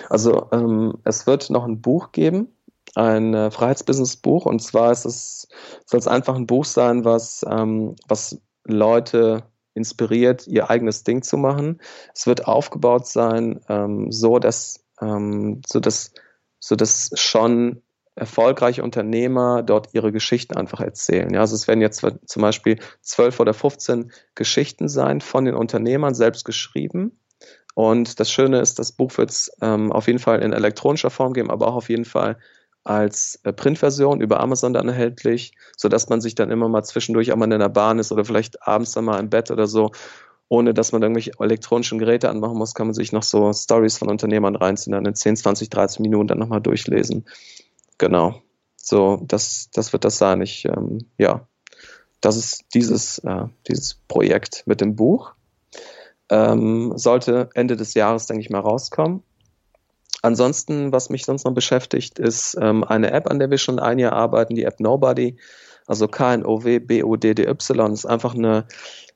Also ähm, es wird noch ein Buch geben, ein äh, Freiheitsbusiness-Buch und zwar ist es soll es einfach ein Buch sein, was ähm, was Leute inspiriert, ihr eigenes Ding zu machen. Es wird aufgebaut sein, ähm, so dass, ähm, so dass, so dass schon erfolgreiche Unternehmer dort ihre Geschichten einfach erzählen. Ja, also es werden jetzt zum Beispiel zwölf oder 15 Geschichten sein von den Unternehmern selbst geschrieben. Und das Schöne ist, das Buch wird es ähm, auf jeden Fall in elektronischer Form geben, aber auch auf jeden Fall als äh, Printversion über Amazon dann erhältlich, sodass man sich dann immer mal zwischendurch auch mal in der Bahn ist oder vielleicht abends dann mal im Bett oder so, ohne dass man irgendwelche elektronischen Geräte anmachen muss, kann man sich noch so Stories von Unternehmern reinziehen, dann in 10, 20, 30 Minuten dann nochmal durchlesen. Genau. So, das, das wird das sein. Ich, ähm, ja, das ist dieses, äh, dieses Projekt mit dem Buch. Ähm, sollte Ende des Jahres, denke ich mal, rauskommen. Ansonsten, was mich sonst noch beschäftigt, ist ähm, eine App, an der wir schon ein Jahr arbeiten, die App Nobody. Also K-N-O-W-B-O-D-D-Y ist einfach eine,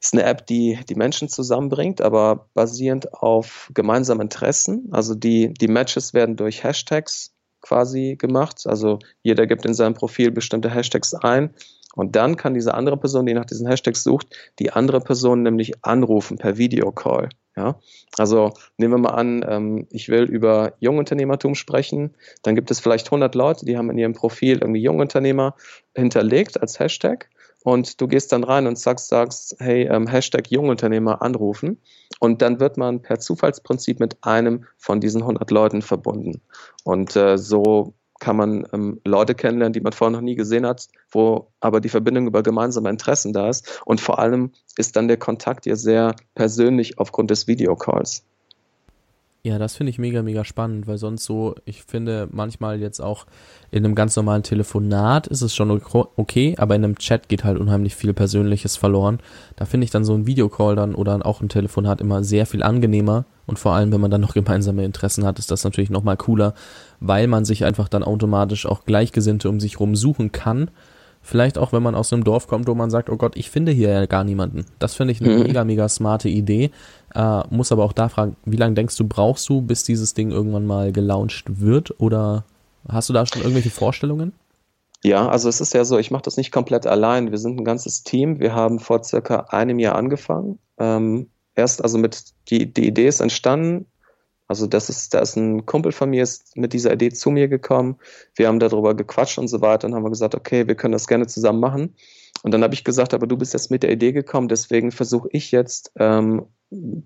ist eine App, die die Menschen zusammenbringt, aber basierend auf gemeinsamen Interessen. Also die, die Matches werden durch Hashtags quasi gemacht. Also jeder gibt in seinem Profil bestimmte Hashtags ein und dann kann diese andere Person, die nach diesen Hashtags sucht, die andere Person nämlich anrufen per Videocall. Ja, also nehmen wir mal an, ähm, ich will über Jungunternehmertum sprechen, dann gibt es vielleicht 100 Leute, die haben in ihrem Profil irgendwie Jungunternehmer hinterlegt als Hashtag. Und du gehst dann rein und sagst, sagst, hey, ähm, Hashtag Jungunternehmer anrufen. Und dann wird man per Zufallsprinzip mit einem von diesen 100 Leuten verbunden. Und äh, so kann man ähm, Leute kennenlernen, die man vorher noch nie gesehen hat, wo aber die Verbindung über gemeinsame Interessen da ist. Und vor allem ist dann der Kontakt ja sehr persönlich aufgrund des Videocalls. Ja, das finde ich mega, mega spannend, weil sonst so, ich finde manchmal jetzt auch in einem ganz normalen Telefonat ist es schon okay, aber in einem Chat geht halt unheimlich viel Persönliches verloren. Da finde ich dann so ein Videocall dann oder auch ein Telefonat immer sehr viel angenehmer und vor allem, wenn man dann noch <laughs> gemeinsame Interessen hat, ist das natürlich nochmal cooler, weil man sich einfach dann automatisch auch Gleichgesinnte um sich rum suchen kann Vielleicht auch, wenn man aus einem Dorf kommt, wo man sagt, oh Gott, ich finde hier ja gar niemanden. Das finde ich eine mhm. mega, mega smarte Idee. Äh, muss aber auch da fragen, wie lange denkst du, brauchst du, bis dieses Ding irgendwann mal gelauncht wird? Oder hast du da schon irgendwelche Vorstellungen? Ja, also es ist ja so, ich mache das nicht komplett allein. Wir sind ein ganzes Team. Wir haben vor circa einem Jahr angefangen. Ähm, erst also mit, die, die Idee ist entstanden also das ist, da ist ein Kumpel von mir ist mit dieser Idee zu mir gekommen. Wir haben darüber gequatscht und so weiter und haben gesagt, okay, wir können das gerne zusammen machen. Und dann habe ich gesagt, aber du bist jetzt mit der Idee gekommen, deswegen versuche ich jetzt ähm,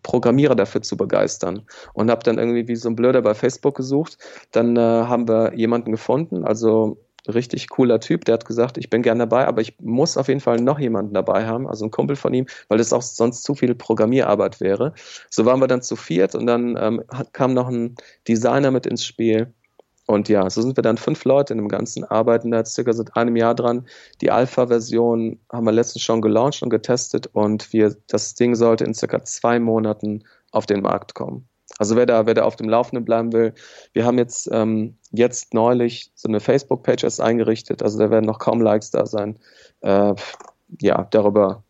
Programmierer dafür zu begeistern und habe dann irgendwie wie so ein Blöder bei Facebook gesucht. Dann äh, haben wir jemanden gefunden, also richtig cooler Typ, der hat gesagt, ich bin gern dabei, aber ich muss auf jeden Fall noch jemanden dabei haben, also ein Kumpel von ihm, weil das auch sonst zu viel Programmierarbeit wäre. So waren wir dann zu viert und dann ähm, kam noch ein Designer mit ins Spiel. Und ja, so sind wir dann fünf Leute in dem Ganzen, arbeiten da circa seit einem Jahr dran. Die Alpha-Version haben wir letztens schon gelauncht und getestet und wir, das Ding sollte in circa zwei Monaten auf den Markt kommen. Also wer da, wer da auf dem Laufenden bleiben will, wir haben jetzt, ähm, jetzt neulich so eine Facebook-Page erst eingerichtet, also da werden noch kaum Likes da sein. Äh, ja, darüber,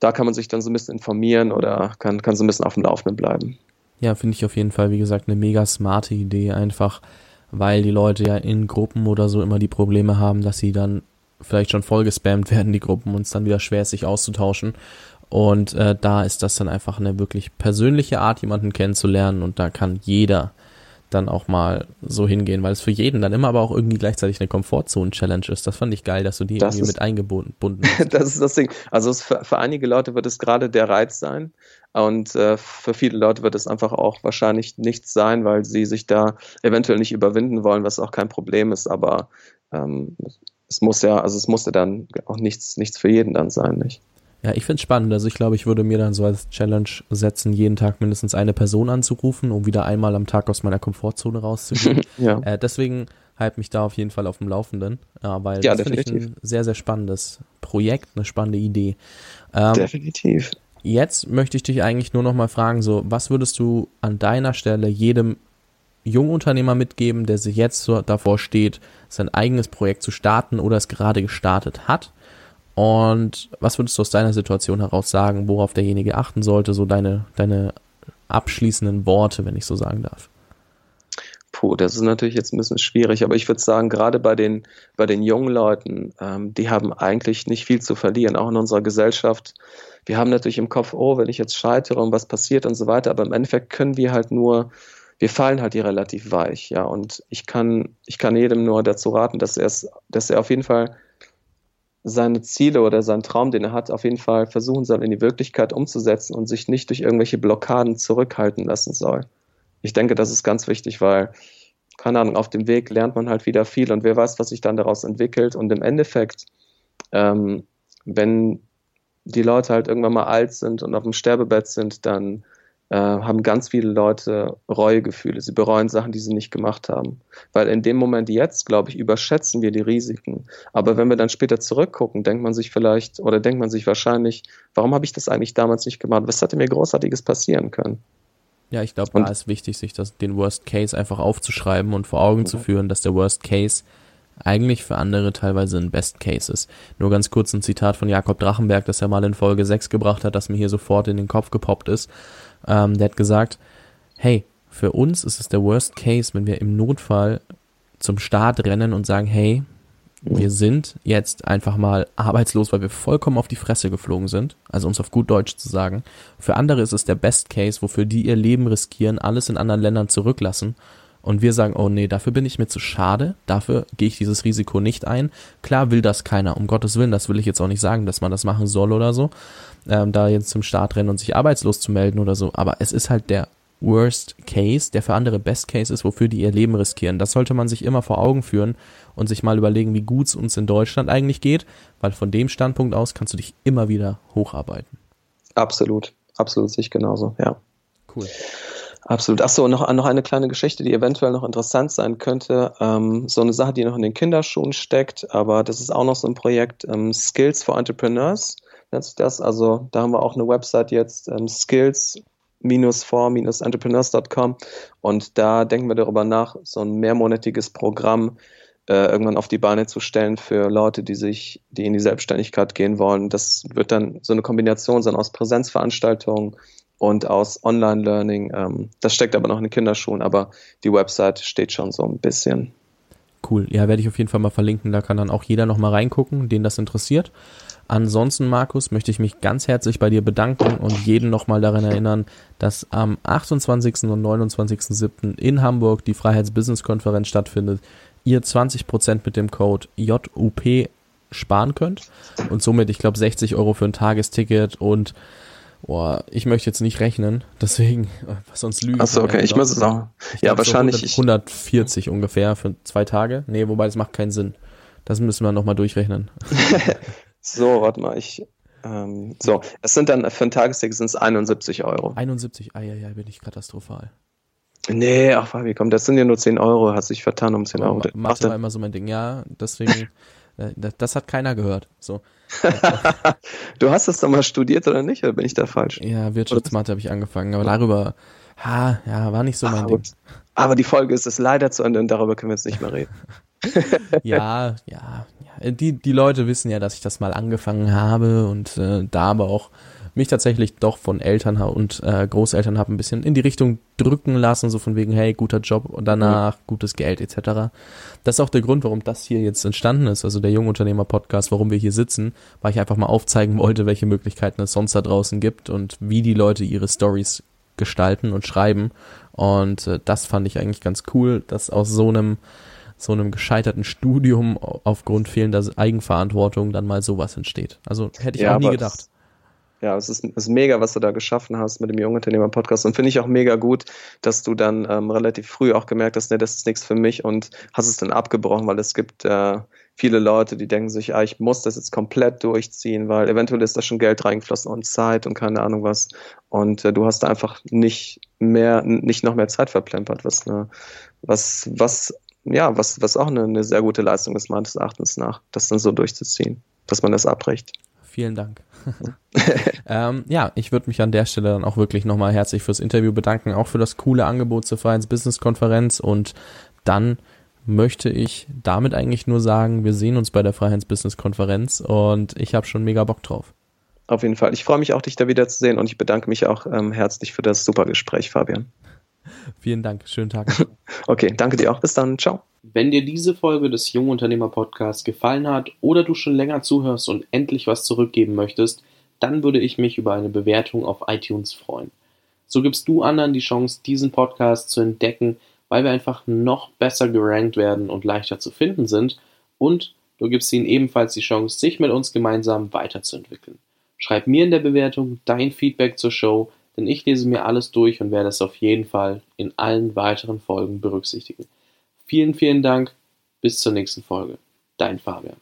da kann man sich dann so ein bisschen informieren oder kann, kann so ein bisschen auf dem Laufenden bleiben. Ja, finde ich auf jeden Fall, wie gesagt, eine mega smarte Idee, einfach weil die Leute ja in Gruppen oder so immer die Probleme haben, dass sie dann vielleicht schon voll gespammt <laughs> werden, die Gruppen, und es dann wieder schwer ist, sich auszutauschen. Und äh, da ist das dann einfach eine wirklich persönliche Art, jemanden kennenzulernen. Und da kann jeder dann auch mal so hingehen, weil es für jeden dann immer aber auch irgendwie gleichzeitig eine Komfortzone-Challenge ist. Das fand ich geil, dass du die das irgendwie ist, mit eingebunden hast. <laughs> das ist das Ding. Also für, für einige Leute wird es gerade der Reiz sein. Und äh, für viele Leute wird es einfach auch wahrscheinlich nichts sein, weil sie sich da eventuell nicht überwinden wollen, was auch kein Problem ist. Aber ähm, es muss ja, also es musste dann auch nichts, nichts für jeden dann sein, nicht? Ja, ich finde es spannend. Also ich glaube, ich würde mir dann so als Challenge setzen, jeden Tag mindestens eine Person anzurufen, um wieder einmal am Tag aus meiner Komfortzone rauszugehen. <laughs> ja. Äh, deswegen halte mich da auf jeden Fall auf dem Laufenden, ja, weil ja, das finde ich ein sehr, sehr spannendes Projekt, eine spannende Idee. Ähm, definitiv. Jetzt möchte ich dich eigentlich nur noch mal fragen, so, was würdest du an deiner Stelle jedem Jungunternehmer mitgeben, der sich jetzt so davor steht, sein eigenes Projekt zu starten oder es gerade gestartet hat? Und was würdest du aus deiner Situation heraus sagen, worauf derjenige achten sollte, so deine, deine abschließenden Worte, wenn ich so sagen darf? Puh, das ist natürlich jetzt ein bisschen schwierig, aber ich würde sagen, gerade bei den, bei den jungen Leuten, ähm, die haben eigentlich nicht viel zu verlieren, auch in unserer Gesellschaft. Wir haben natürlich im Kopf, oh, wenn ich jetzt scheitere und was passiert und so weiter, aber im Endeffekt können wir halt nur, wir fallen halt hier relativ weich, ja, und ich kann, ich kann jedem nur dazu raten, dass er dass er auf jeden Fall seine Ziele oder seinen Traum, den er hat, auf jeden Fall versuchen soll, in die Wirklichkeit umzusetzen und sich nicht durch irgendwelche Blockaden zurückhalten lassen soll. Ich denke, das ist ganz wichtig, weil, keine Ahnung, auf dem Weg lernt man halt wieder viel und wer weiß, was sich dann daraus entwickelt. Und im Endeffekt, ähm, wenn die Leute halt irgendwann mal alt sind und auf dem Sterbebett sind, dann haben ganz viele Leute Reuegefühle. Sie bereuen Sachen, die sie nicht gemacht haben. Weil in dem Moment jetzt, glaube ich, überschätzen wir die Risiken. Aber wenn wir dann später zurückgucken, denkt man sich vielleicht oder denkt man sich wahrscheinlich, warum habe ich das eigentlich damals nicht gemacht? Was hätte mir Großartiges passieren können? Ja, ich glaube, da ist wichtig, sich das, den Worst Case einfach aufzuschreiben und vor Augen mhm. zu führen, dass der Worst Case eigentlich für andere teilweise ein Best Case ist. Nur ganz kurz ein Zitat von Jakob Drachenberg, das er mal in Folge 6 gebracht hat, das mir hier sofort in den Kopf gepoppt ist. Ähm, der hat gesagt, hey, für uns ist es der Worst Case, wenn wir im Notfall zum Start rennen und sagen, hey, wir sind jetzt einfach mal arbeitslos, weil wir vollkommen auf die Fresse geflogen sind. Also um es auf gut Deutsch zu sagen. Für andere ist es der Best Case, wofür die ihr Leben riskieren, alles in anderen Ländern zurücklassen. Und wir sagen, oh nee, dafür bin ich mir zu schade, dafür gehe ich dieses Risiko nicht ein. Klar will das keiner, um Gottes Willen, das will ich jetzt auch nicht sagen, dass man das machen soll oder so ähm, da jetzt zum Start rennen und sich arbeitslos zu melden oder so. Aber es ist halt der Worst Case, der für andere Best Case ist, wofür die ihr Leben riskieren. Das sollte man sich immer vor Augen führen und sich mal überlegen, wie gut es uns in Deutschland eigentlich geht, weil von dem Standpunkt aus kannst du dich immer wieder hocharbeiten. Absolut, absolut sich genauso, ja. Cool. Absolut. Achso, noch, noch eine kleine Geschichte, die eventuell noch interessant sein könnte. Ähm, so eine Sache, die noch in den Kinderschuhen steckt, aber das ist auch noch so ein Projekt, ähm, Skills for Entrepreneurs nennt sich das. Also da haben wir auch eine Website jetzt, ähm, Skills for-entrepreneurs.com und da denken wir darüber nach, so ein mehrmonatiges Programm äh, irgendwann auf die Beine zu stellen für Leute, die sich, die in die Selbstständigkeit gehen wollen. Das wird dann so eine Kombination sein aus Präsenzveranstaltungen und aus Online-Learning. Ähm, das steckt aber noch in den Kinderschuhen, aber die Website steht schon so ein bisschen. Cool. Ja, werde ich auf jeden Fall mal verlinken. Da kann dann auch jeder noch mal reingucken, den das interessiert. Ansonsten, Markus, möchte ich mich ganz herzlich bei dir bedanken und jeden nochmal daran erinnern, dass am 28. und 29.07. in Hamburg die Freiheits-Business-Konferenz stattfindet. Ihr 20% mit dem Code JUP sparen könnt und somit, ich glaube, 60 Euro für ein Tagesticket und Boah, ich möchte jetzt nicht rechnen, deswegen, <laughs> sonst lüge ich. Achso, okay, ich muss es auch. Ich ja, wahrscheinlich. So 100, 140 ungefähr für zwei Tage. Nee, wobei das macht keinen Sinn. Das müssen wir nochmal durchrechnen. <laughs> <laughs> so, warte mal, ich. Ähm, so, es sind dann für ein Tagesticket sind es 71 Euro. 71, ah ja, ja, bin ich katastrophal. Nee, ach Fabi, komm, das sind ja nur 10 Euro, hat sich vertan um 10 Euro. Mathe war immer so mein Ding, ja, deswegen, äh, das hat keiner gehört. So. <laughs> du hast das doch mal studiert oder nicht? Oder bin ich da falsch? Ja, Wirtschaftsmathe habe ich angefangen, aber darüber, ha, ja, war nicht so mein Ach, Ding. Aber die Folge ist es leider zu Ende und darüber können wir jetzt nicht mehr reden. <laughs> ja, ja, ja. Die, die Leute wissen ja, dass ich das mal angefangen habe und äh, da aber auch mich tatsächlich doch von Eltern und äh, Großeltern habe ein bisschen in die Richtung drücken lassen, so von wegen, hey, guter Job und danach mhm. gutes Geld etc. Das ist auch der Grund, warum das hier jetzt entstanden ist, also der Jungunternehmer-Podcast, warum wir hier sitzen, weil ich einfach mal aufzeigen wollte, welche Möglichkeiten es sonst da draußen gibt und wie die Leute ihre Stories gestalten und schreiben. Und äh, das fand ich eigentlich ganz cool, dass aus so einem so einem gescheiterten Studium aufgrund fehlender Eigenverantwortung dann mal sowas entsteht. Also hätte ich ja, auch nie gedacht ja, es ist, ist mega, was du da geschaffen hast mit dem Jungunternehmer-Podcast und finde ich auch mega gut, dass du dann ähm, relativ früh auch gemerkt hast, ne, das ist nichts für mich und hast es dann abgebrochen, weil es gibt äh, viele Leute, die denken sich, ah, ich muss das jetzt komplett durchziehen, weil eventuell ist da schon Geld reingeflossen und Zeit und keine Ahnung was und äh, du hast da einfach nicht mehr, nicht noch mehr Zeit verplempert, was ne, was, was, ja, was, was auch eine, eine sehr gute Leistung ist, meines Erachtens nach, das dann so durchzuziehen, dass man das abbricht. Vielen Dank. <laughs> ähm, ja, ich würde mich an der Stelle dann auch wirklich nochmal herzlich fürs Interview bedanken, auch für das coole Angebot zur Vereins Business Konferenz und dann möchte ich damit eigentlich nur sagen, wir sehen uns bei der Freiheits Business Konferenz und ich habe schon mega Bock drauf. Auf jeden Fall. Ich freue mich auch, dich da wiederzusehen und ich bedanke mich auch ähm, herzlich für das super Gespräch, Fabian. Vielen Dank. Schönen Tag. <laughs> okay, danke dir auch. Bis dann. Ciao. Wenn dir diese Folge des Jungunternehmer Podcasts gefallen hat oder du schon länger zuhörst und endlich was zurückgeben möchtest, dann würde ich mich über eine Bewertung auf iTunes freuen. So gibst du anderen die Chance, diesen Podcast zu entdecken, weil wir einfach noch besser gerankt werden und leichter zu finden sind und du gibst ihnen ebenfalls die Chance, sich mit uns gemeinsam weiterzuentwickeln. Schreib mir in der Bewertung dein Feedback zur Show, denn ich lese mir alles durch und werde es auf jeden Fall in allen weiteren Folgen berücksichtigen. Vielen, vielen Dank. Bis zur nächsten Folge. Dein Fabian.